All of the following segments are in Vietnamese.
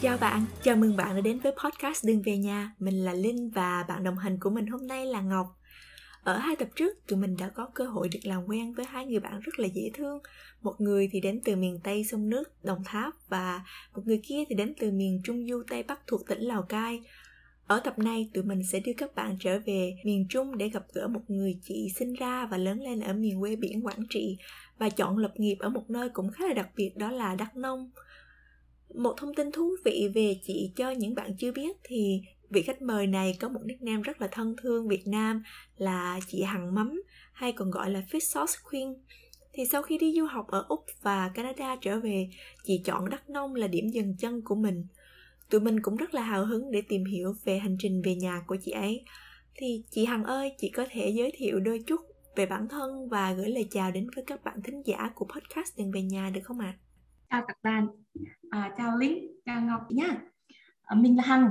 Chào bạn, chào mừng bạn đã đến với podcast Đừng về nhà. Mình là Linh và bạn đồng hành của mình hôm nay là Ngọc. Ở hai tập trước, tụi mình đã có cơ hội được làm quen với hai người bạn rất là dễ thương. Một người thì đến từ miền Tây sông nước, Đồng Tháp và một người kia thì đến từ miền Trung Du Tây Bắc thuộc tỉnh Lào Cai. Ở tập này, tụi mình sẽ đưa các bạn trở về miền Trung để gặp gỡ một người chị sinh ra và lớn lên ở miền quê biển Quảng Trị và chọn lập nghiệp ở một nơi cũng khá là đặc biệt đó là Đắk Nông. Một thông tin thú vị về chị cho những bạn chưa biết thì vị khách mời này có một nickname rất là thân thương Việt Nam là chị Hằng Mắm hay còn gọi là Fish Sauce Queen. Thì sau khi đi du học ở Úc và Canada trở về, chị chọn Đắk Nông là điểm dừng chân của mình. Tụi mình cũng rất là hào hứng để tìm hiểu về hành trình về nhà của chị ấy. Thì chị Hằng ơi, chị có thể giới thiệu đôi chút về bản thân và gửi lời chào đến với các bạn thính giả của podcast Đừng về nhà được không ạ? À? chào các bạn à, chào linh chào ngọc nhá à, mình là hằng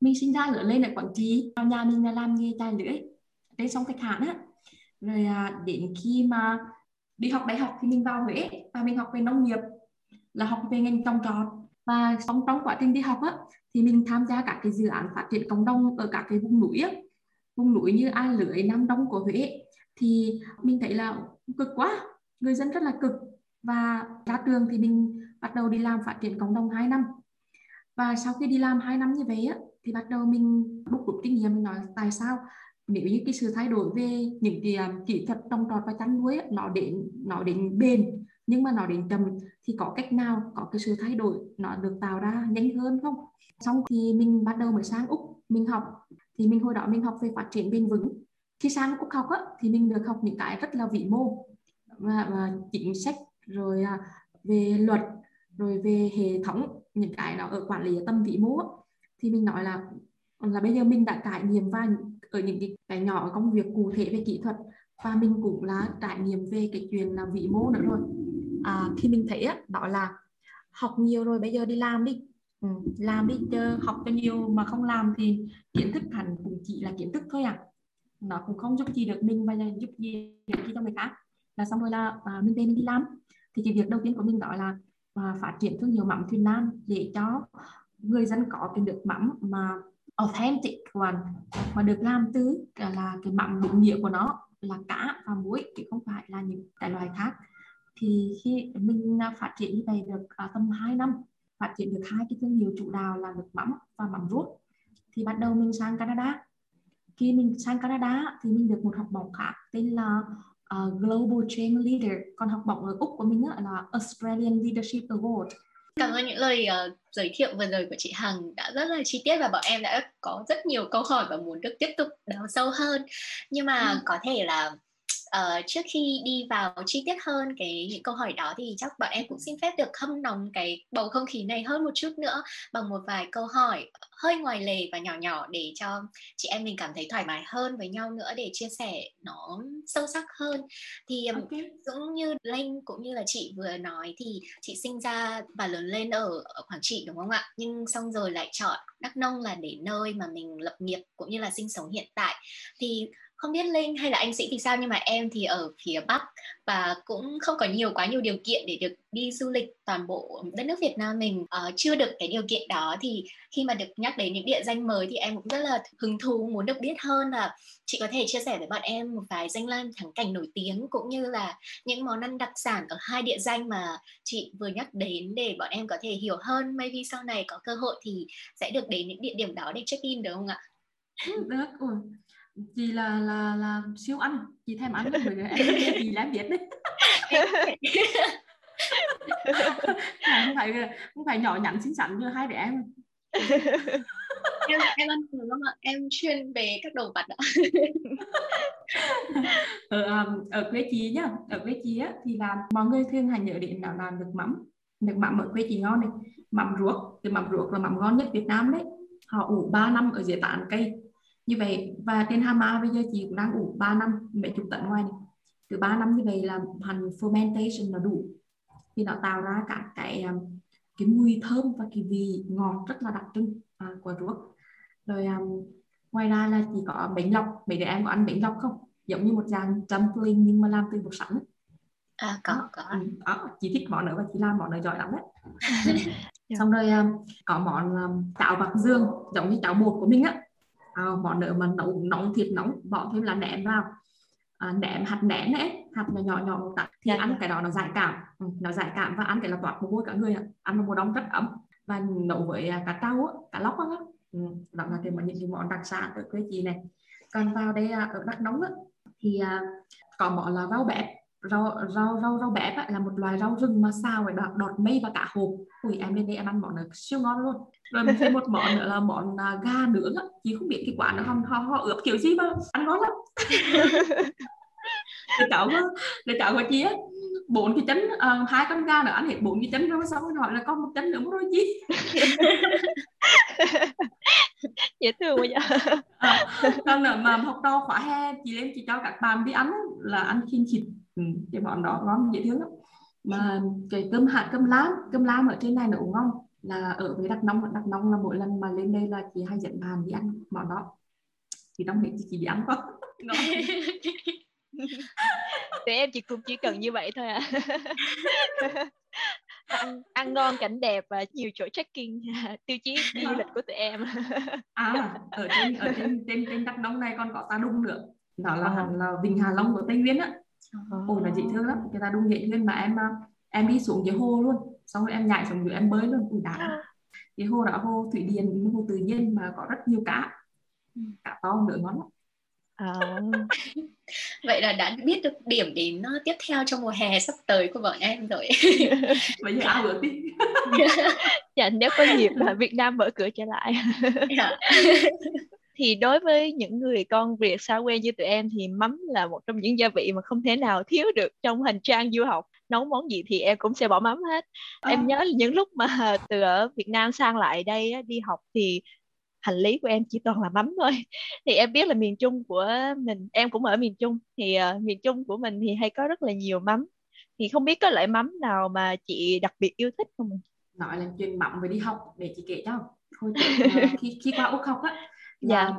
mình sinh ra lớn lên ở quảng trị vào nhà mình là làm nghề tài lưỡi trên sông thạch hãn á. Rồi à, đến khi mà đi học đại học thì mình vào huế và mình học về nông nghiệp là học về ngành trồng trọt. Và trong trong quá trình đi học á thì mình tham gia các cái dự án phát triển cộng đồng ở các cái vùng núi á. Vùng núi như a lưới nam đông của huế thì mình thấy là cực quá người dân rất là cực. Và ra trường thì mình bắt đầu đi làm phát triển cộng đồng 2 năm. Và sau khi đi làm 2 năm như vậy á, thì bắt đầu mình đúc rút kinh nghiệm mình nói tại sao? Nếu như cái sự thay đổi về những cái à, kỹ thuật trồng trọt và chăn nuôi nó đến nó đến bền nhưng mà nó đến chậm thì có cách nào có cái sự thay đổi nó được tạo ra nhanh hơn không? Xong thì mình bắt đầu mới sang úc mình học. Thì mình hồi đó mình học về phát triển bền vững. Khi sang úc học á, thì mình được học những cái rất là vĩ mô và, và chính sách rồi à, về luật rồi về hệ thống những cái nó ở quản lý ở tâm vĩ mô thì mình nói là là bây giờ mình đã trải nghiệm và ở những cái, cái nhỏ công việc cụ thể về kỹ thuật và mình cũng là trải nghiệm về cái chuyện là vĩ mô nữa rồi. À, thì mình thấy á, đó là học nhiều rồi bây giờ đi làm đi. Ừ, làm đi chứ học cho nhiều mà không làm thì kiến thức hẳn cũng chỉ là kiến thức thôi à. Nó cũng không giúp gì được mình và giúp gì được cho người khác. Là xong rồi là à, mình về mình đi làm. Thì cái việc đầu tiên của mình đó là à, phát triển thương hiệu mắm Thuyền Nam để cho người dân có cái nước mắm mà authentic one mà được làm từ là cái mắm đúng nghĩa của nó là cá và muối chứ không phải là những cái loài khác. Thì khi mình phát triển như vậy được à, tầm 2 năm phát triển được hai cái thương hiệu chủ đạo là nước mắm và mắm ruốc thì bắt đầu mình sang Canada. Khi mình sang Canada thì mình được một học bổng khác tên là uh, Global Change Leader. Còn học bổng ở Úc của mình là Australian Leadership Award. Cảm ơn những lời uh, giới thiệu vừa rồi của chị Hằng đã rất là chi tiết và bọn em đã có rất nhiều câu hỏi và muốn được tiếp tục đào sâu hơn. Nhưng mà ừ. có thể là uh, trước khi đi vào chi tiết hơn cái những câu hỏi đó thì chắc bọn em cũng xin phép được hâm nóng cái bầu không khí này hơn một chút nữa bằng một vài câu hỏi hơi ngoài lề và nhỏ nhỏ để cho chị em mình cảm thấy thoải mái hơn với nhau nữa để chia sẻ nó sâu sắc hơn. Thì okay. cũng như Linh cũng như là chị vừa nói thì chị sinh ra và lớn lên ở, ở Quảng Trị đúng không ạ? Nhưng xong rồi lại chọn Đắk Nông là để nơi mà mình lập nghiệp cũng như là sinh sống hiện tại. Thì không biết linh hay là anh sĩ thì sao nhưng mà em thì ở phía bắc và cũng không có nhiều quá nhiều điều kiện để được đi du lịch toàn bộ đất nước Việt Nam mình. Uh, chưa được cái điều kiện đó thì khi mà được nhắc đến những địa danh mới thì em cũng rất là hứng thú muốn được biết hơn là chị có thể chia sẻ với bọn em một vài danh lam thắng cảnh nổi tiếng cũng như là những món ăn đặc sản ở hai địa danh mà chị vừa nhắc đến để bọn em có thể hiểu hơn. Maybe sau này có cơ hội thì sẽ được đến những địa điểm đó để check in được không ạ? Được, chị là là là siêu ăn chị thèm ăn bởi vì em biết gì là em biết đấy. Không phải không phải nhỏ nhắn xinh xắn như hai đứa em. Em em ăn nhiều lắm ạ em chuyên về các đồ vật ạ. Ở um, ở quê chị nhá ở quê chị á thì là mọi người thường hay nhớ đến là làm nước mắm. Nước mắm ở quê chị ngon này mắm ruốc cái mắm ruốc là mắm ngon nhất Việt Nam đấy. Họ ủ 3 năm ở dưới tán cây như vậy và trên Hama bây giờ chị cũng đang ủ 3 năm mấy chục tấn ngoài này. Từ 3 năm như vậy là hành fermentation là đủ. Thì nó tạo ra cả cái um, cái mùi thơm và cái vị ngọt rất là đặc trưng à, của ruốc. Rồi um, ngoài ra là chỉ có bánh lọc. Mấy đứa em có ăn bánh lọc không? Giống như một dạng dumpling nhưng mà làm từ bột sắn. À có có. Ừ, đó chị thích món nữa và chị làm món này giỏi lắm đấy. Xong rồi um, có món um, cháo bạc dương giống như cháo bột của mình á à, món nữa mà nấu nóng thịt nóng bỏ thêm là ném vào. À, ném hạt nén ấy hạt nhỏ nhỏ nhỏ tặng thì dạ, ăn dạ. cái đó nó giải cảm. Ừ, nó giải cảm và ăn cái là toát mồ hôi cả người ăn vào mùa đông rất ấm. Và nấu với à, cá trâu á cá lóc á. Ừ, đó là cái những cái món đặc sản ở quê chị này. Còn vào đây à, ở đắk nóng á, thì à, có món là rau bẹp rau rau rau rau bẹp á, là một loài rau rừng mà sao với đọt, đọt mây và cả hộp. Ui em lên đây em ăn món này siêu ngon luôn. Rồi mình thêm một món nữa là món uh, gà nướng á. Chị không biết cái quán nó họ, họ, ướp kiểu gì mà ăn ngon lắm. Để cháu để cháu của chị á bốn cái chân uh, hai con gà nữa ăn hết bốn cái chân rồi xong rồi hỏi là con một chân nữa rồi chi dễ thương quá vậy. À, còn nữa mà học đo khóa hè chị lên chị cho các bạn đi ăn là ăn khiên thịt ừ, cái món đó ngon dễ thương lắm. Mà cái cơm hạt cơm lam cơm lam ở trên này nấu ngon. Là ở với đặc nông đặc nông là mỗi lần mà lên đây là chị hay dẫn bạn đi ăn món đó. Thì trong này chị chỉ đi ăn thôi tụi em chỉ cũng chỉ cần như vậy thôi à. Ăn, ăn ngon cảnh đẹp và nhiều chỗ trekking tiêu chí đi du lịch của tụi em. À ở trên ở trên trên trên đắk nông này còn có ta đung nữa. Đó là à. là vịnh Hà Long của Tây Nguyên á ôi là dễ thương lắm. Cái ta đung dễ thương mà em em đi xuống cái hồ luôn. Xong rồi em nhảy xuống dưới em bơi luôn. Ui đã cái hồ đó hồ thủy điền hồ tự nhiên mà có rất nhiều cá. Ừ. cá to nữa ngon lắm. À. vậy là đã biết được điểm đến tiếp theo trong mùa hè sắp tới của bọn em rồi. Bây giờ ao đi. Dạ nếu có dịp là Việt Nam mở cửa trở lại. Dạ. Thì đối với những người con Việt xa quê như tụi em thì mắm là một trong những gia vị mà không thể nào thiếu được trong hành trang du học. Nấu món gì thì em cũng sẽ bỏ mắm hết. À. em nhớ những lúc mà từ ở Việt Nam sang lại đây đi học thì hành lý của em chỉ toàn là mắm thôi. Thì em biết là miền Trung của mình em cũng ở miền Trung thì uh, miền Trung của mình thì hay có rất là nhiều mắm. Thì không biết có loại mắm nào mà chị đặc biệt yêu thích không nói là chuyện mắm với đi học để chị kể cho. Hồi khi khi qua úc học á dạ.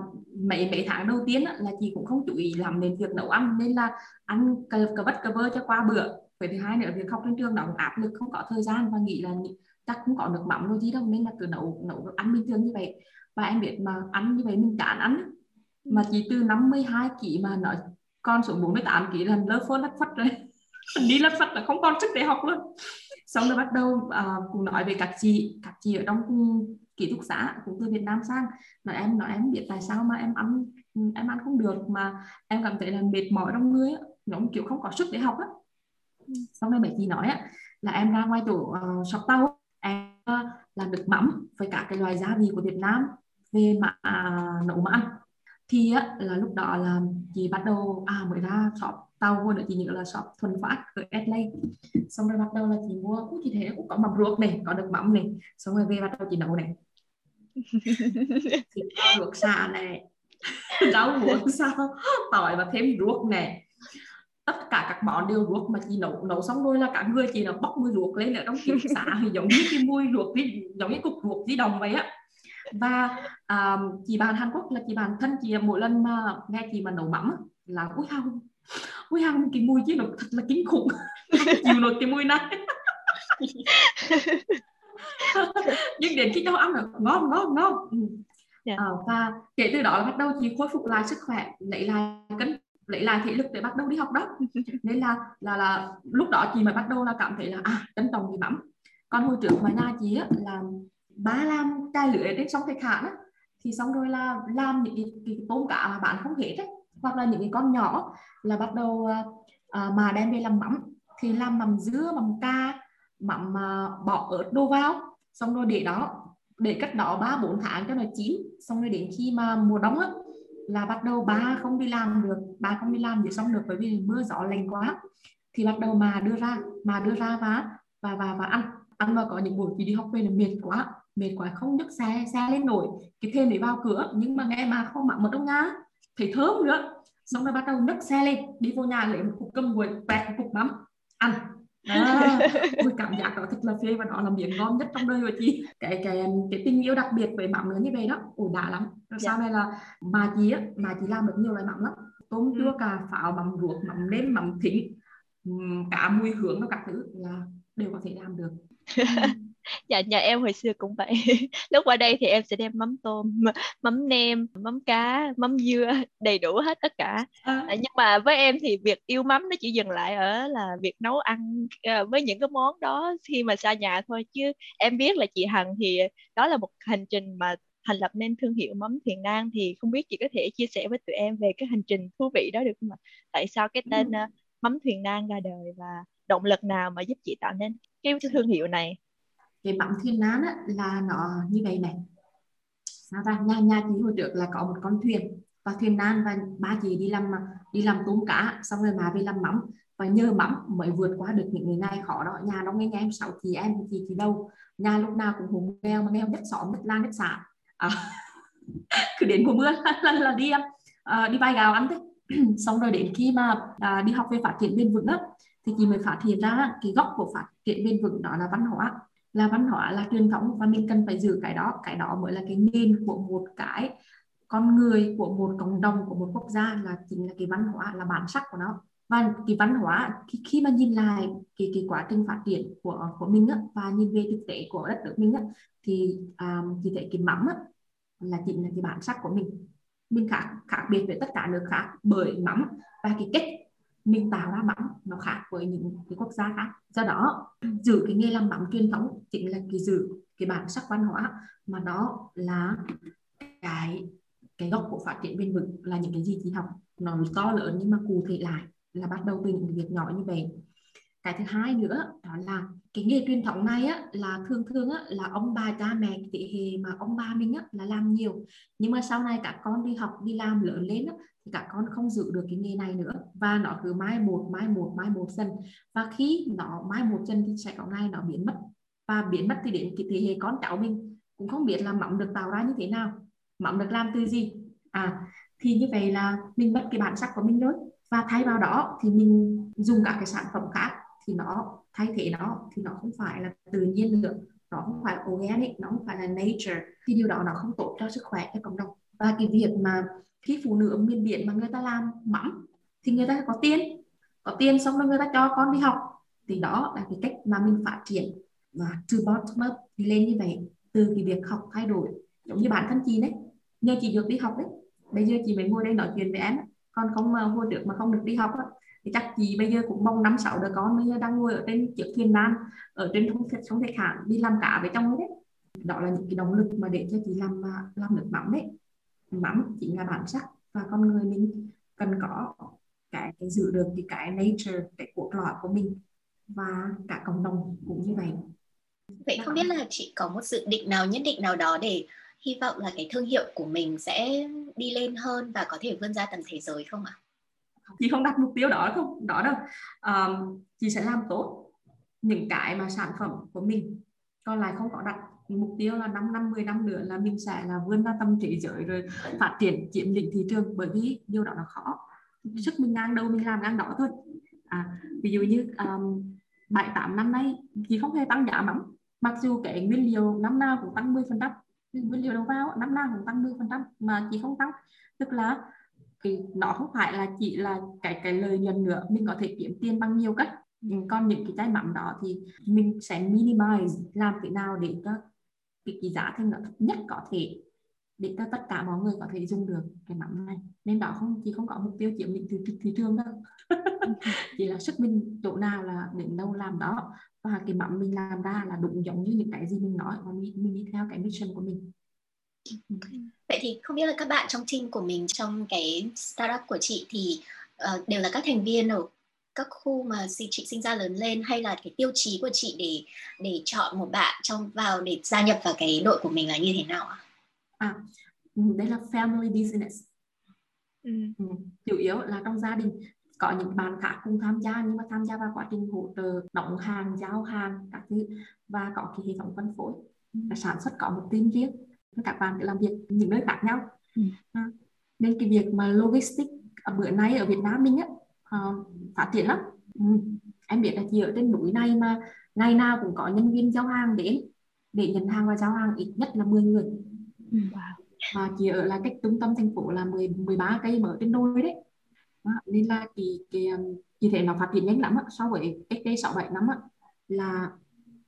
mấy mấy tháng đầu tiên á, là chị cũng không chú ý làm đến việc nấu ăn nên là ăn cờ cờ vất cờ vơ cho qua bữa. Với thứ hai nữa việc học trên trường nó cũng áp lực không có thời gian và nghĩ là chắc không có được mắm đâu gì đâu nên là cứ nấu nấu ăn bình thường như vậy. Và em biết mà ăn như vậy mình chán ăn mà chỉ từ 52 kg mà nó con số 48 kg là lơ phơ lất phất rồi. Đi lất phất là không còn sức để học luôn. Xong rồi bắt đầu à, uh, cùng nói về các chị các chị ở trong kỹ thuật xã cũng từ Việt Nam sang. Nói em nói em biết tại sao mà em ăn em ăn không được mà em cảm thấy là mệt mỏi trong người nó kiểu không có sức để học á. Xong rồi mấy chị nói á là em ra ngoài chỗ uh, shop tàu em uh, làm được mắm với cả cái loài gia vị của Việt Nam về mà à, nấu mà ăn. Thì á, là lúc đó là chị bắt đầu à mới ra shop tàu hồi nữa. Chị nhớ là shop thuần phát ở LA xong rồi bắt đầu là chị mua cũng chị thấy cũng có mắm ruốc này có được mắm này. Xong rồi về bắt đầu chị nấu này ruốc xà này rau muống sao? Tỏi và thêm ruốc này tất cả các món đều ruốc mà chị nấu nấu xong rồi là cả người chị nó bốc mùi ruốc lên ở trong kiểu xả thì giống như cái mùi ruốc đi giống như cục ruốc di đồng vậy á. Và um, chị bạn Hàn Quốc là chị bạn thân chị mỗi lần mà nghe chị mà nấu mắm là ui hăng ui hăng cái mùi chứ nó thật là kinh khủng. Chịu nổi cái mùi này nhưng đến khi cho ăn là ngon ngon ngon. Yeah. à, và kể từ đó là bắt đầu chị khôi phục lại sức khỏe lấy lại cân lấy lại thể lực để bắt đầu đi học đó. Nên là là là lúc đó chị mới bắt đầu là cảm thấy là à trân trọng cái mắm còn hồi trước mà nhà chị á, là ba làm chai lưới trên sông Thạch Hãn á thì xong rồi là làm những cái, cái, tôm cá mà bán không hết ấy. hoặc là những cái con nhỏ là bắt đầu uh, mà đem về làm mắm. Thì làm mắm dưa mắm ca mắm uh, bỏ ớt đồ vào xong rồi để đó, để cách đó ba, bốn tháng cho nó chín. Xong rồi đến khi mà mùa đông á, là bắt đầu ba không đi làm được, ba không đi làm gì xong được bởi vì mưa gió lạnh quá. Thì bắt đầu mà đưa ra, mà đưa ra và và và và ăn. Ăn và có những buổi thì đi học về là mệt quá mệt quá, không nhấc xe xe lên nổi. Cái thêm để vào cửa, nhưng mà nghe mà không mặc một ông nga, thấy thơm nữa. Xong rồi bắt đầu nhấc xe lên, đi vô nhà lấy một cục cơm nguội, quẹt một cục mắm, ăn à, ôi, cảm giác đó thật là phê và đó là miếng ngon nhất trong đời của chị cái cái cái tình yêu đặc biệt với mắm là như vậy đó ủa đã lắm rồi dạ. sau này là mà chị á mà chị làm được nhiều loại mắm lắm tôm ừ. chua cà pháo mắm ruột mắm nêm mắm thịnh cả mùi hương và các thứ là đều có thể làm được dạ nhà em hồi xưa cũng vậy lúc qua đây thì em sẽ đem mắm tôm mắm nem mắm cá mắm dưa đầy đủ hết tất cả à. nhưng mà với em thì việc yêu mắm nó chỉ dừng lại ở là việc nấu ăn ờ, với những cái món đó khi mà xa nhà thôi chứ em biết là chị Hằng thì đó là một hành trình mà thành lập nên thương hiệu mắm Thiền Nam thì không biết chị có thể chia sẻ với tụi em về cái hành trình thú vị đó được không ạ? Tại sao cái tên ừ. mắm Thuyền Nam ra đời và động lực nào mà giúp chị tạo nên cái thương hiệu này? Cái mắm thiên nán á, là nó như vậy này. Sao ra nhà nhà chị hồi trước là có một con thuyền và thuyền nan và ba chị đi làm đi làm tôm cá xong rồi mà về làm mắm. Và nhờ mắm mới vượt qua được những ngày khó đó. Nhà nó nghe nhà em sáu chị em chị chị đâu? Nhà lúc nào cũng hùng nghèo mà nghèo nhất xóm nhất lan nhất xã. À, cứ đến mùa mưa là, là đi à, đi vai gạo ăn thế. Xong rồi đến khi mà à, đi học về phát triển bền vững đó thì chị mới phát hiện ra cái gốc của phát triển bền vững đó là văn hóa là văn hóa là truyền thống và mình cần phải giữ cái đó. Cái đó mới là cái nền của một cái con người của một cộng đồng của một quốc gia là chính là cái văn hóa là bản sắc của nó. Và cái văn hóa khi, khi mà nhìn lại cái cái quá trình phát triển của của mình á, và nhìn về thực tế của đất nước mình á, thì à, um, thì thấy cái mắm á, là chính là cái bản sắc của mình. Mình khác khác biệt với tất cả nước khác bởi mắm và cái cách mình tạo ra mắm nó khác với những cái quốc gia khác. Do đó, giữ cái nghề làm mắm truyền thống chính là cái giữ cái bản sắc văn hóa, mà đó là cái cái gốc của phát triển bền vững là những cái gì chị học. Nó to lớn nhưng mà cụ thể lại là bắt đầu từ những việc nhỏ như vậy. Cái thứ hai nữa đó là cái nghề truyền thống này á, là thường thường á, là ông bà cha mẹ thế hệ mà ông bà mình á, là làm nhiều. Nhưng mà sau này các con đi học đi làm lớn lên á, thì các con không giữ được cái nghề này nữa. Và nó cứ mai một mai một mai một dần. Và khi nó mai một dần thì sẽ có ngày nó biến mất. Và biến mất thì đến cái thế hệ con cháu mình. Cũng không biết là mắm được tạo ra như thế nào. Mắm được làm từ gì? À thì như vậy là mình mất cái bản sắc của mình rồi. Và thay vào đó thì mình dùng các cái sản phẩm khác thì nó thay thế nó, thì nó không phải là tự nhiên nữa nó không phải là organic, nó không phải là nature. Thì điều đó nó không tốt cho sức khỏe cho cộng đồng. Và cái việc mà khi phụ nữ ở miền biển mà người ta làm mắm, thì người ta có tiền. Có tiền xong rồi người ta cho con đi học. Thì đó là cái cách mà mình phát triển. Và từ bottom up, đi lên như vậy. Từ cái việc học thay đổi. Giống như bản thân chị đấy. Nhờ chị được đi học đấy. Bây giờ chị mới ngồi đây nói chuyện với em. Còn không mà hồi trước mà không được đi học á thì chắc chị bây giờ cũng mong năm sáu đứa con bây giờ đang ngồi ở trên chiếc thuyền nan ở trên sông sông Thạch Hãn đi làm cá với trong đấy. Đó là những cái động lực mà để cho chị làm à, làm nước mắm đấy. Mắm chính là bản sắc và con người mình cần có cái, cái giữ được cái cái nature cái cuộc lõi của mình và cả cộng đồng cũng như vậy. Vậy không biết là chị có một dự định nào nhất định nào đó để hy vọng là cái thương hiệu của mình sẽ đi lên hơn và có thể vươn ra tầm thế giới không ạ? Chị không đặt mục tiêu đó không đó đâu. Um, chị sẽ làm tốt những cái mà sản phẩm của mình. Còn lại không có đặt mục tiêu là 5 năm 10 năm nữa là mình sẽ là vươn ra tâm trí giới rồi phát triển chiếm lĩnh thị trường. Bởi vì điều đó là khó. Sức mình ngang đâu mình làm ngang đó thôi. À, ví dụ như um, 7 8 năm nay chị không hề tăng giá mắm mặc dù cái nguyên liệu năm nào cũng tăng 10 phần trăm. Nguyên liệu đầu vào năm nào cũng tăng 10 phần trăm mà chị không tăng. Tức là cái nó không phải là chỉ là cái cái lợi nhuận nữa. Mình có thể kiếm tiền bằng nhiều cách. Còn những cái chai mắm đó thì mình sẽ minimize làm thế nào để cho cái, cái giá thành nó thấp nhất có thể để cho tất cả mọi người có thể dùng được cái mắm này. Nên đó không chỉ không có mục tiêu chiếm lĩnh thị, thị, thị trường đâu. Chỉ là sức mình chỗ nào là đến đâu làm đó. Và cái mắm mình làm ra là đúng giống như những cái gì mình nói. Và mình, mình đi theo cái mission của mình vậy thì không biết là các bạn trong team của mình trong cái startup của chị thì uh, đều là các thành viên ở các khu mà chị sinh ra lớn lên hay là cái tiêu chí của chị để để chọn một bạn trong vào để gia nhập vào cái đội của mình là như thế nào ạ? À, ừ, đây là family business. Ừ. Ừ, chủ yếu là trong gia đình có những bạn khác cùng tham gia nhưng mà tham gia vào quá trình hỗ trợ đóng hàng giao hàng các thứ và có cái hệ thống phân phối ừ. sản xuất có một team riêng các bạn làm việc những nơi khác nhau ừ. à, nên cái việc mà logistics ở bữa nay ở Việt Nam mình á uh, phát triển lắm ừ. em biết là chị ở trên núi này mà ngày nào cũng có nhân viên giao hàng đến để nhận hàng và giao hàng ít nhất là 10 người ừ. wow. và chị ở là cách trung tâm thành phố là 10 13 cây mở trên đôi đấy đó, nên là chị chị, chị thấy nó phát triển nhanh lắm á, so với cách đây 6 7 năm á, là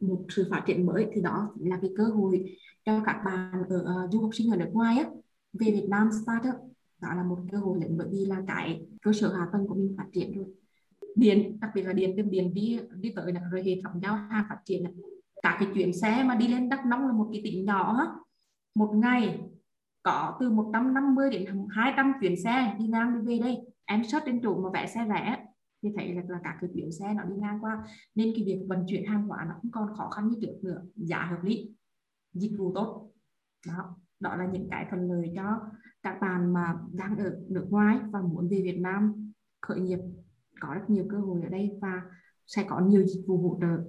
một sự phát triển mới thì đó là cái cơ hội cho các bạn ở uh, du học sinh ở nước ngoài á về Việt Nam start up. Đó là một cơ hội lớn bởi vì là cái cơ sở hạ tầng của mình phát triển rồi. Điện đặc biệt là điện từ điện đi đi tới là rồi hệ thống giao hàng phát triển này. cả cái chuyến xe mà đi lên Đắk Nông là một cái tỉnh nhỏ á một ngày có từ 150 đến 200 chuyến xe đi ngang đi về đây. Em search trên trụ mà vẽ xe rẻ thì thấy là, là các cái chuyến xe nó đi ngang qua. Nên cái việc vận chuyển hàng hóa nó không còn khó khăn như trước nữa. Giá hợp lý dịch vụ tốt. Đó đó là những cái thuận lợi cho các bạn mà đang ở nước ngoài và muốn về Việt Nam khởi nghiệp có rất nhiều cơ hội ở đây và sẽ có nhiều dịch vụ hỗ trợ.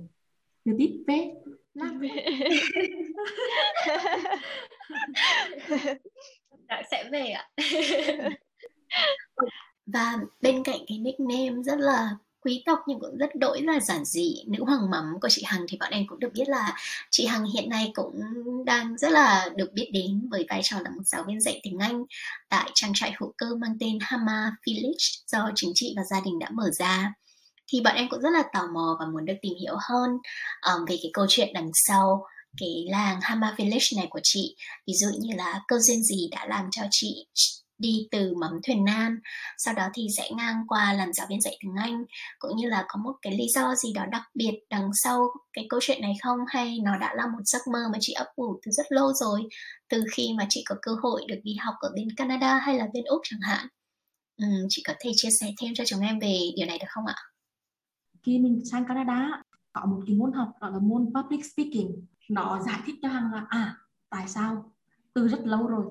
Đưa tiếp về làm dạ sẽ về ạ và bên cạnh cái nickname rất là quý tộc nhưng cũng rất đổi là giản dị nữ hoàng mắm của chị Hằng thì bọn em cũng được biết là chị Hằng hiện nay cũng đang rất là được biết đến với vai trò là một giáo viên dạy tiếng Anh tại trang trại hữu cơ mang tên Hama Village do chính trị và gia đình đã mở ra. Thì bọn em cũng rất là tò mò và muốn được tìm hiểu hơn um, về cái câu chuyện đằng sau cái làng Hama Village này của chị. Ví dụ như là câu duyên gì đã làm cho chị đi từ mắm thuyền nan sau đó thì sẽ ngang qua làm giáo viên dạy tiếng anh. Cũng như là có một cái lý do gì đó đặc biệt đằng sau cái câu chuyện này không? Hay nó đã là một giấc mơ mà chị ấp ủ từ rất lâu rồi từ khi mà chị có cơ hội được đi học ở bên canada hay là bên úc chẳng hạn? Ừ, chị có thể chia sẻ thêm cho chúng em về điều này được không ạ? Khi mình sang canada có một cái môn học đó là môn public speaking. Nó giải thích cho hằng là à tại sao? Từ rất lâu rồi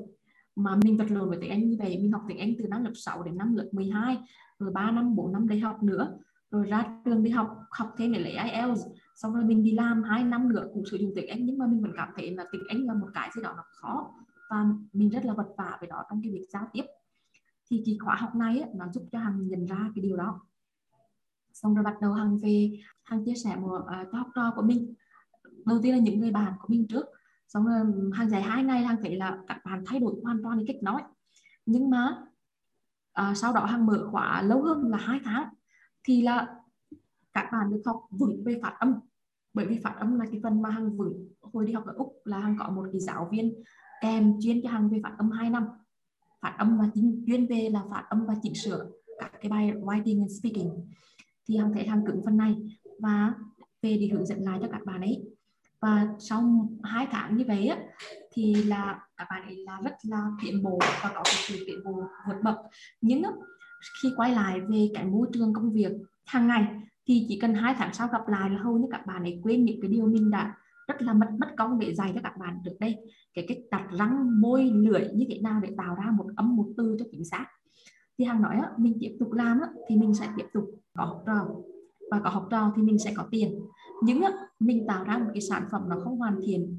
mà mình vật lộn với tiếng Anh như vậy mình học tiếng Anh từ năm lớp 6 đến năm lớp 12 rồi 3 năm 4 năm đại học nữa rồi ra trường đi học học thêm để lấy IELTS xong rồi mình đi làm hai năm nữa cũng sử dụng tiếng Anh nhưng mà mình vẫn cảm thấy là tiếng Anh là một cái gì đó nó khó và mình rất là vật vả với đó trong cái việc giao tiếp. Thì cái khóa học này ấy, nó giúp cho hằng nhận ra cái điều đó. Xong rồi bắt đầu hằng về hằng chia sẻ một ờ, uh, cho học trò của mình. Đầu tiên là những người bạn của mình trước xong rồi hàng dài hai ngày hàng thấy là các bạn thay đổi hoàn toàn cái cách nói. Nhưng mà à, sau đó hàng mở khóa lâu hơn là hai tháng thì là các bạn được học vững về phát âm. Bởi vì phát âm là cái phần mà hàng vững hồi đi học ở úc là hàng có một cái giáo viên kèm chuyên cho hàng về phát âm 2 năm. Phát âm và chính chuyên về là phát âm và chỉnh sửa các cái bài writing and speaking. Thì hàng thấy hàng cứng phần này và về để hướng dẫn lại cho các bạn ấy và sau hai tháng như vậy á thì là các bạn ấy là rất là tiến bộ và có cái sự tiến bộ vượt bậc. Nhưng á, khi quay lại về cái môi trường công việc hàng ngày thì chỉ cần hai tháng sau gặp lại là hầu như các bạn ấy quên những cái điều mình đã rất là mất mất công để dạy cho các bạn được đây. Cái cách đặt răng môi lưỡi như thế nào để tạo ra một âm một từ cho chính xác. Thì hàng nói á, mình tiếp tục làm á, thì mình sẽ tiếp tục có học trò. Và có học trò thì mình sẽ có tiền nhưng á, mình tạo ra một cái sản phẩm nó không hoàn thiện.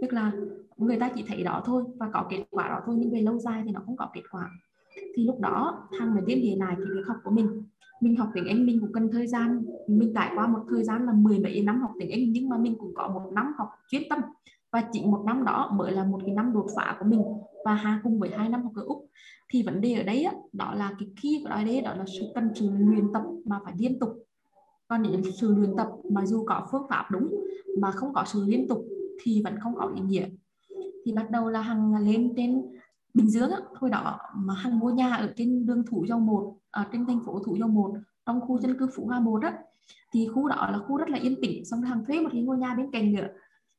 Tức là người ta chỉ thấy đó thôi và có kết quả đó thôi nhưng về lâu dài thì nó không có kết quả. Thì lúc đó thằng mới liên hệ lại cái việc học của mình mình học tiếng Anh mình cũng cần thời gian. Mình trải qua một thời gian là mười mấy năm học tiếng Anh nhưng mà mình cũng có một năm học chuyên tâm. Và chỉ một năm đó mới là một cái năm đột phá của mình. Và hà cùng với hai năm học ở úc. Thì vấn đề ở đây đó là cái khi của đây đó là sự cần sự luyện tập mà phải liên tục còn những sự luyện tập mà dù có phương pháp đúng mà không có sự liên tục thì vẫn không có ý nghĩa. Thì bắt đầu là hằng lên trên bình dương á, hồi đó mà hằng mua nhà ở trên đường thủ dầu một ở trên thành phố thủ dầu một trong khu dân cư phú hòa một á. Thì khu đó là khu rất là yên tĩnh xong rồi hằng thuê một cái ngôi nhà bên cạnh nữa.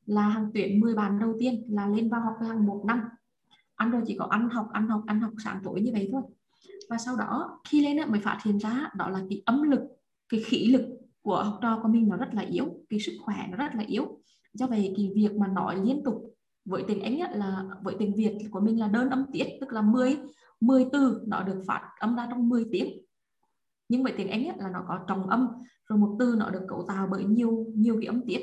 Là hằng tuyển 10 bạn đầu tiên là lên vào học với hằng một năm. Ăn rồi chỉ có ăn học ăn học ăn học sáng tối như vậy thôi. Và sau đó khi lên á, mới phát hiện ra đó là cái âm lực cái khí lực của học trò của mình nó rất là yếu cái sức khỏe nó rất là yếu. Do vậy cái việc mà nói liên tục với tiếng Anh là với tiếng Việt của mình là đơn âm tiết tức là 10 10 từ nó được phát âm ra trong 10 tiếng. Nhưng với tiếng Anh là nó có trọng âm rồi một từ nó được cấu tạo bởi nhiều nhiều cái âm tiết.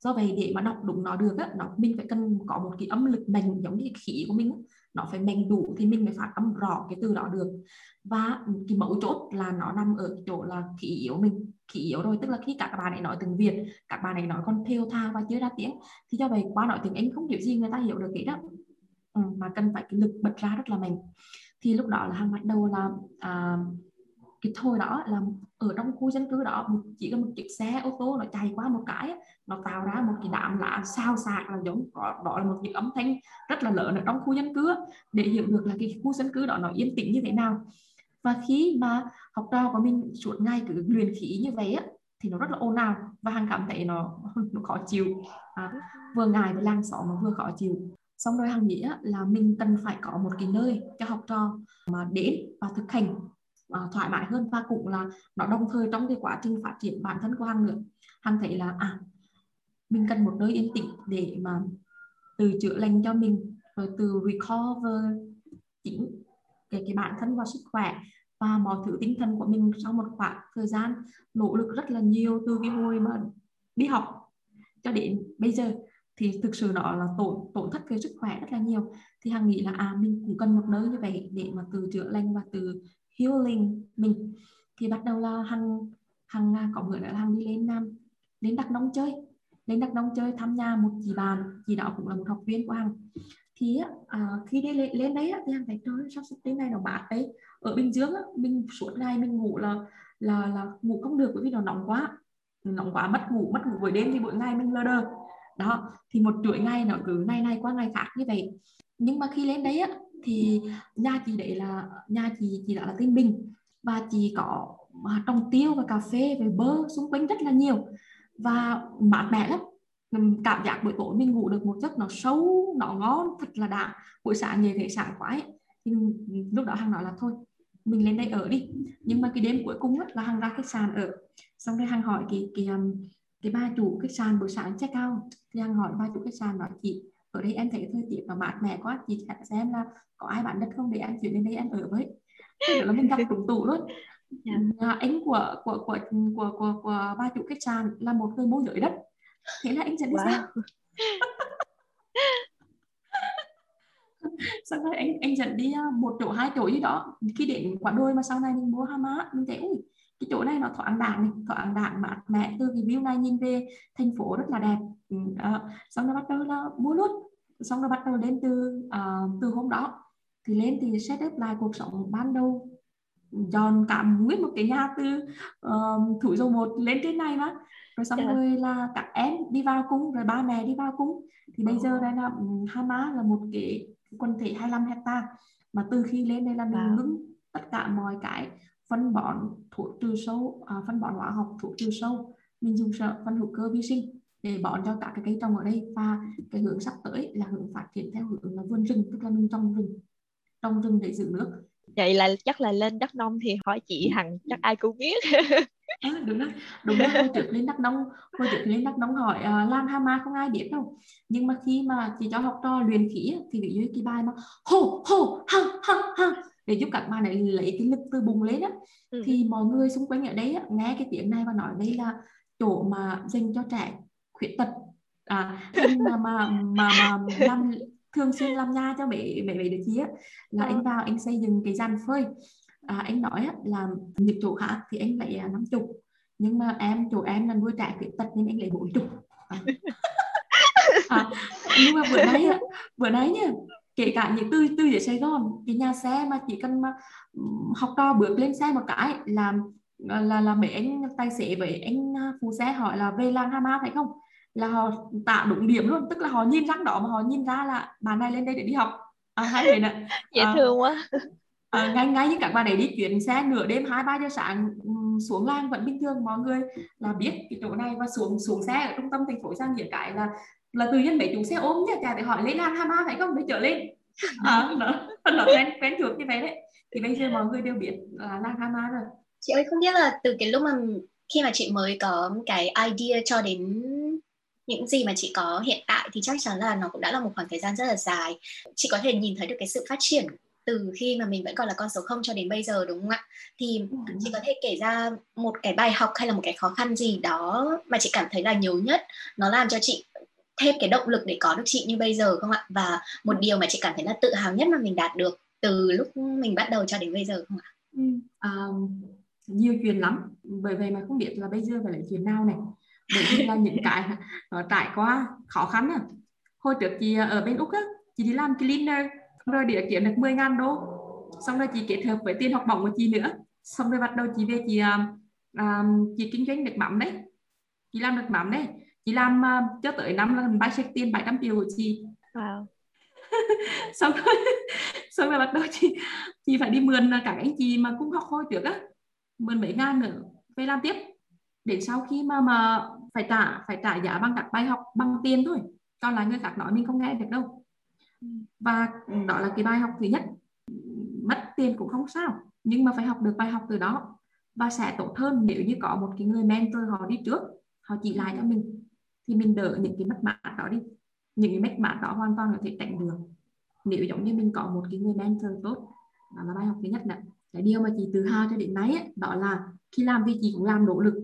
Do vậy để mà đọc đúng nó được á, nó mình phải cần có một cái âm lực mạnh giống như khí của mình nó phải mạnh đủ thì mình mới phát âm rõ cái từ đó được. Và cái mấu chốt là nó nằm ở cái chỗ là khí yếu mình. Khí yếu rồi tức là khi các bạn ấy nói tiếng Việt các bạn ấy nói con theo tha và chưa ra tiếng thì do vậy qua nói tiếng Anh không hiểu gì người ta hiểu được cái đó ừ, mà cần phải cái lực bật ra rất là mạnh. Thì lúc đó là hàng bắt đầu là à, cái thôi đó là ở trong khu dân cư đó chỉ có một chiếc xe ô tô nó chạy qua một cái nó tạo ra một cái đám lá sao sạc là giống đó, đó là một những âm thanh rất là lớn ở trong khu dân cư để hiểu được là cái khu dân cư đó nó yên tĩnh như thế nào. Và khi mà học trò của mình suốt ngày cứ luyện khí như vậy á thì nó rất là ồn ào và hàng cảm thấy nó nó khó chịu. À, vừa ngài với làng xóm mà vừa khó chịu. Xong rồi hàng nghĩ là mình cần phải có một cái nơi cho học trò mà đến và thực hành à, thoải mái hơn. Và cũng là nó đồng thời trong cái quá trình phát triển bản thân của hàng nữa. Hàng thấy là à mình cần một nơi yên tĩnh để mà từ chữa lành cho mình, rồi từ recover chính cái cái bản thân và sức khỏe và mọi thứ tinh thần của mình sau một khoảng thời gian nỗ lực rất là nhiều từ cái hồi mà đi học cho đến bây giờ. Thì thực sự nó là tổn tổn thất về sức khỏe rất là nhiều. Thì hằng nghĩ là à mình cũng cần một nơi như vậy để mà từ chữa lành và từ healing mình. Thì bắt đầu là hằng hằng à, có bữa là hằng đi lên à, nam đến đắk nông chơi lên đắk nông chơi thăm nhà một chị bạn chị đó cũng là một học viên của hằng. Thì à, khi đi lên, lên đấy thì hằng thấy trời sắp sắp đến này nó mát đấy ở bình dương mình suốt ngày mình ngủ là là là ngủ không được bởi vì nó nóng quá. Nóng quá mất ngủ mất ngủ buổi đêm thì buổi ngày mình lơ đơ đó thì một chuỗi ngày nó cứ ngày này qua ngày khác như vậy. Nhưng mà khi lên đấy á thì nhà chị đấy là nhà chị chị đã là tên bình. Và chị có à, trồng tiêu và cà phê và bơ xung quanh rất là nhiều và mát mẻ lắm. Cảm giác buổi tối mình ngủ được một giấc nó sâu nó ngon thật là đã. Buổi sáng về thấy sáng quá ấy. thì lúc đó hằng nói là thôi mình lên đây ở đi. Nhưng mà cái đêm cuối cùng á, là hằng ra khách sạn ở. Xong rồi hằng hỏi cái cái um, cái ba chủ khách sạn buổi sáng check out. Thì hằng hỏi ba chủ khách sạn nói chị ở đây em thấy thời tiết nó mát mẻ quá chị xem là có ai bán đất không để em chuyển lên đây em ở với. Thế là mình gặp trúng tủ luôn yeah. Dạ. anh của của của của của, của ba chủ khách sạn là một người môi giới đất thế là anh dẫn đi wow. xem xong rồi anh anh dẫn đi à, một chỗ hai chỗ gì đó khi đến quả đôi mà sau này mình mua hama mình thấy ui cái chỗ này nó thoáng đàng này thoáng đàng mát mẻ từ cái view này nhìn về thành phố rất là đẹp đó. Xong nó bắt đầu là mua luôn xong nó bắt đầu lên từ uh, từ hôm đó thì lên thì set up lại cuộc sống ban đầu dọn cả nguyên một cái nhà từ uh, thủ dầu một lên trên này mà. Rồi xong yeah. Dạ. rồi là các em đi vào cung rồi ba mẹ đi vào cung. Thì bây giờ đây là Hama là một cái quần thể 25 hecta. Mà từ khi lên đây là mình wow. ngưng tất cả mọi cái phân bón thuốc trừ sâu à, phân bón hóa học thuốc trừ sâu. Mình dùng sợ phân hữu cơ vi sinh để bón cho cả cái cây trồng ở đây. Và cái hướng sắp tới là hướng phát triển theo hướng là vườn rừng tức là mình trồng rừng. Trồng rừng để giữ nước vậy là chắc là lên đắk nông thì hỏi chị hằng chắc ai cũng biết. À, đúng đó. Đúng đó hồi trước lên đắk nông hồi trước lên đắk nông hỏi uh, lan hama không ai biết đâu. Nhưng mà khi mà chị cho học trò luyện khí thì ví dụ cái bài mà hô hô ha ha ha. Để giúp các bạn ấy lấy cái lực từ bùng lên á. Ừ. thì mọi người xung quanh ở đấy nghe cái tiếng này và nói đây là chỗ mà dành cho trẻ khuyết tật. À mà mà mà mà làm thường xuyên làm nhà cho mấy mấy mấy đứa chị á. Là anh vào anh xây dựng cái gian phơi. À, anh nói á, là những chỗ khác thì anh lấy à, năm chục. Nhưng mà em chỗ em là nuôi trẻ khuyết tật nên anh lấy bốn chục. À. à, nhưng mà bữa nay á, bữa nay nha kể cả những từ từ ở Sài Gòn cái nhà xe mà chỉ cần mà học trò bước lên xe một cái là là là mấy anh tài xế với anh à, phụ xe hỏi là về làng Hama phải không là họ tạo đúng điểm luôn tức là họ nhìn răng đó mà họ nhìn ra là bạn này lên đây để đi học. À, hay vậy nè dễ à, thương quá. à, ngay ngay như các bạn ấy đi chuyển xe nửa đêm hai ba giờ sáng xuống làng vẫn bình thường. Mọi người là biết cái chỗ này và xuống xuống xe ở trung tâm thành phố sang nghĩa cái là là tự nhiên mấy chủ xe ôm nhá chả để hỏi lên làng Hama phải không? Để trở lên. À, nó nó quen quen thuộc như vậy đấy. Thì bây giờ mọi người đều biết là làng Hama rồi. Chị ơi không biết là từ cái lúc mà khi mà chị mới có cái idea cho đến những gì mà chị có hiện tại thì chắc chắn là nó cũng đã là một khoảng thời gian rất là dài. Chị có thể nhìn thấy được cái sự phát triển từ khi mà mình vẫn còn là con số không cho đến bây giờ đúng không ạ? Thì chị có thể kể ra một cái bài học hay là một cái khó khăn gì đó mà chị cảm thấy là nhiều nhất nó làm cho chị thêm cái động lực để có được chị như bây giờ không ạ? Và một điều mà chị cảm thấy là tự hào nhất mà mình đạt được từ lúc mình bắt đầu cho đến bây giờ không ạ? Ừ. À, nhiều chuyện lắm. Bởi vậy mà không biết là bây giờ phải lấy chuyện nào này là những cái nó trải qua khó khăn à hồi trước chị ở bên úc á chị đi làm cleaner rồi để kiếm được 10 ngàn đô. Xong rồi chị kết hợp với tiền học bổng của chị nữa. Xong rồi bắt đầu chị về chị um, chị kinh doanh được mắm đấy. Chị làm được mắm đấy. Chị làm uh, cho tới năm là ba check tiền 700 triệu của chị. Wow. xong rồi xong rồi bắt đầu chị chị phải đi mượn cả anh chị mà cũng học hồi trước á. Mượn mấy ngàn nữa về làm tiếp để sau khi mà mà phải trả phải trả giá bằng các bài học bằng tiền thôi. Còn lại người khác nói mình không nghe được đâu. Và đó là cái bài học thứ nhất. Mất tiền cũng không sao nhưng mà phải học được bài học từ đó. Và sẽ tốt hơn nếu như có một cái người mentor họ đi trước họ chỉ lại cho mình thì mình đỡ những cái mất mát đó đi. Những cái mất mát đó hoàn toàn có thể tránh được nếu giống như mình có một cái người mentor tốt đó là bài học thứ nhất nè. Cái điều mà chị tự hào cho đến nay ấy, đó là khi làm thì chị cũng làm nỗ lực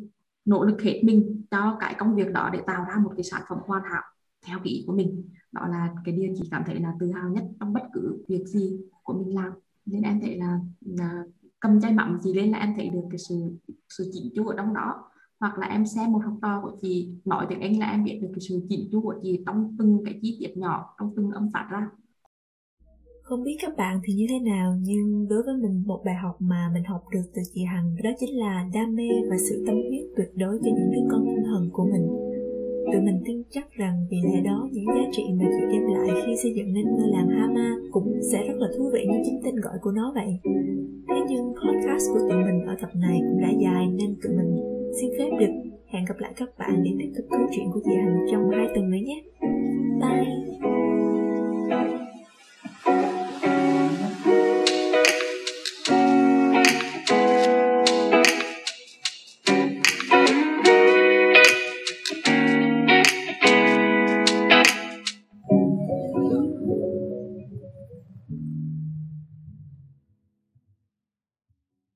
nỗ lực hết mình cho cái công việc đó để tạo ra một cái sản phẩm hoàn hảo theo cái ý của mình. Đó là cái điều chị cảm thấy là tự hào nhất trong bất cứ việc gì của mình làm. Nên em thấy là, là cầm chai mắm gì lên là em thấy được cái sự sự chỉnh chu ở trong đó. Hoặc là em xem một học trò của chị nói tiếng Anh là em biết được cái sự chỉnh chu của chị trong từng cái chi tiết nhỏ trong từng âm phát ra không biết các bạn thì như thế nào, nhưng đối với mình, một bài học mà mình học được từ chị Hằng đó chính là đam mê và sự tâm huyết tuyệt đối cho những đứa con tinh thần của mình. Tụi mình tin chắc rằng vì lẽ đó, những giá trị mà chị đem lại khi xây dựng nên ngôi làng Hama cũng sẽ rất là thú vị như chính tên gọi của nó vậy. Thế nhưng podcast của tụi mình ở tập này cũng đã dài nên tụi mình xin phép được hẹn gặp lại các bạn để tiếp tục câu chuyện của chị Hằng trong hai tuần nữa nhé. Bye!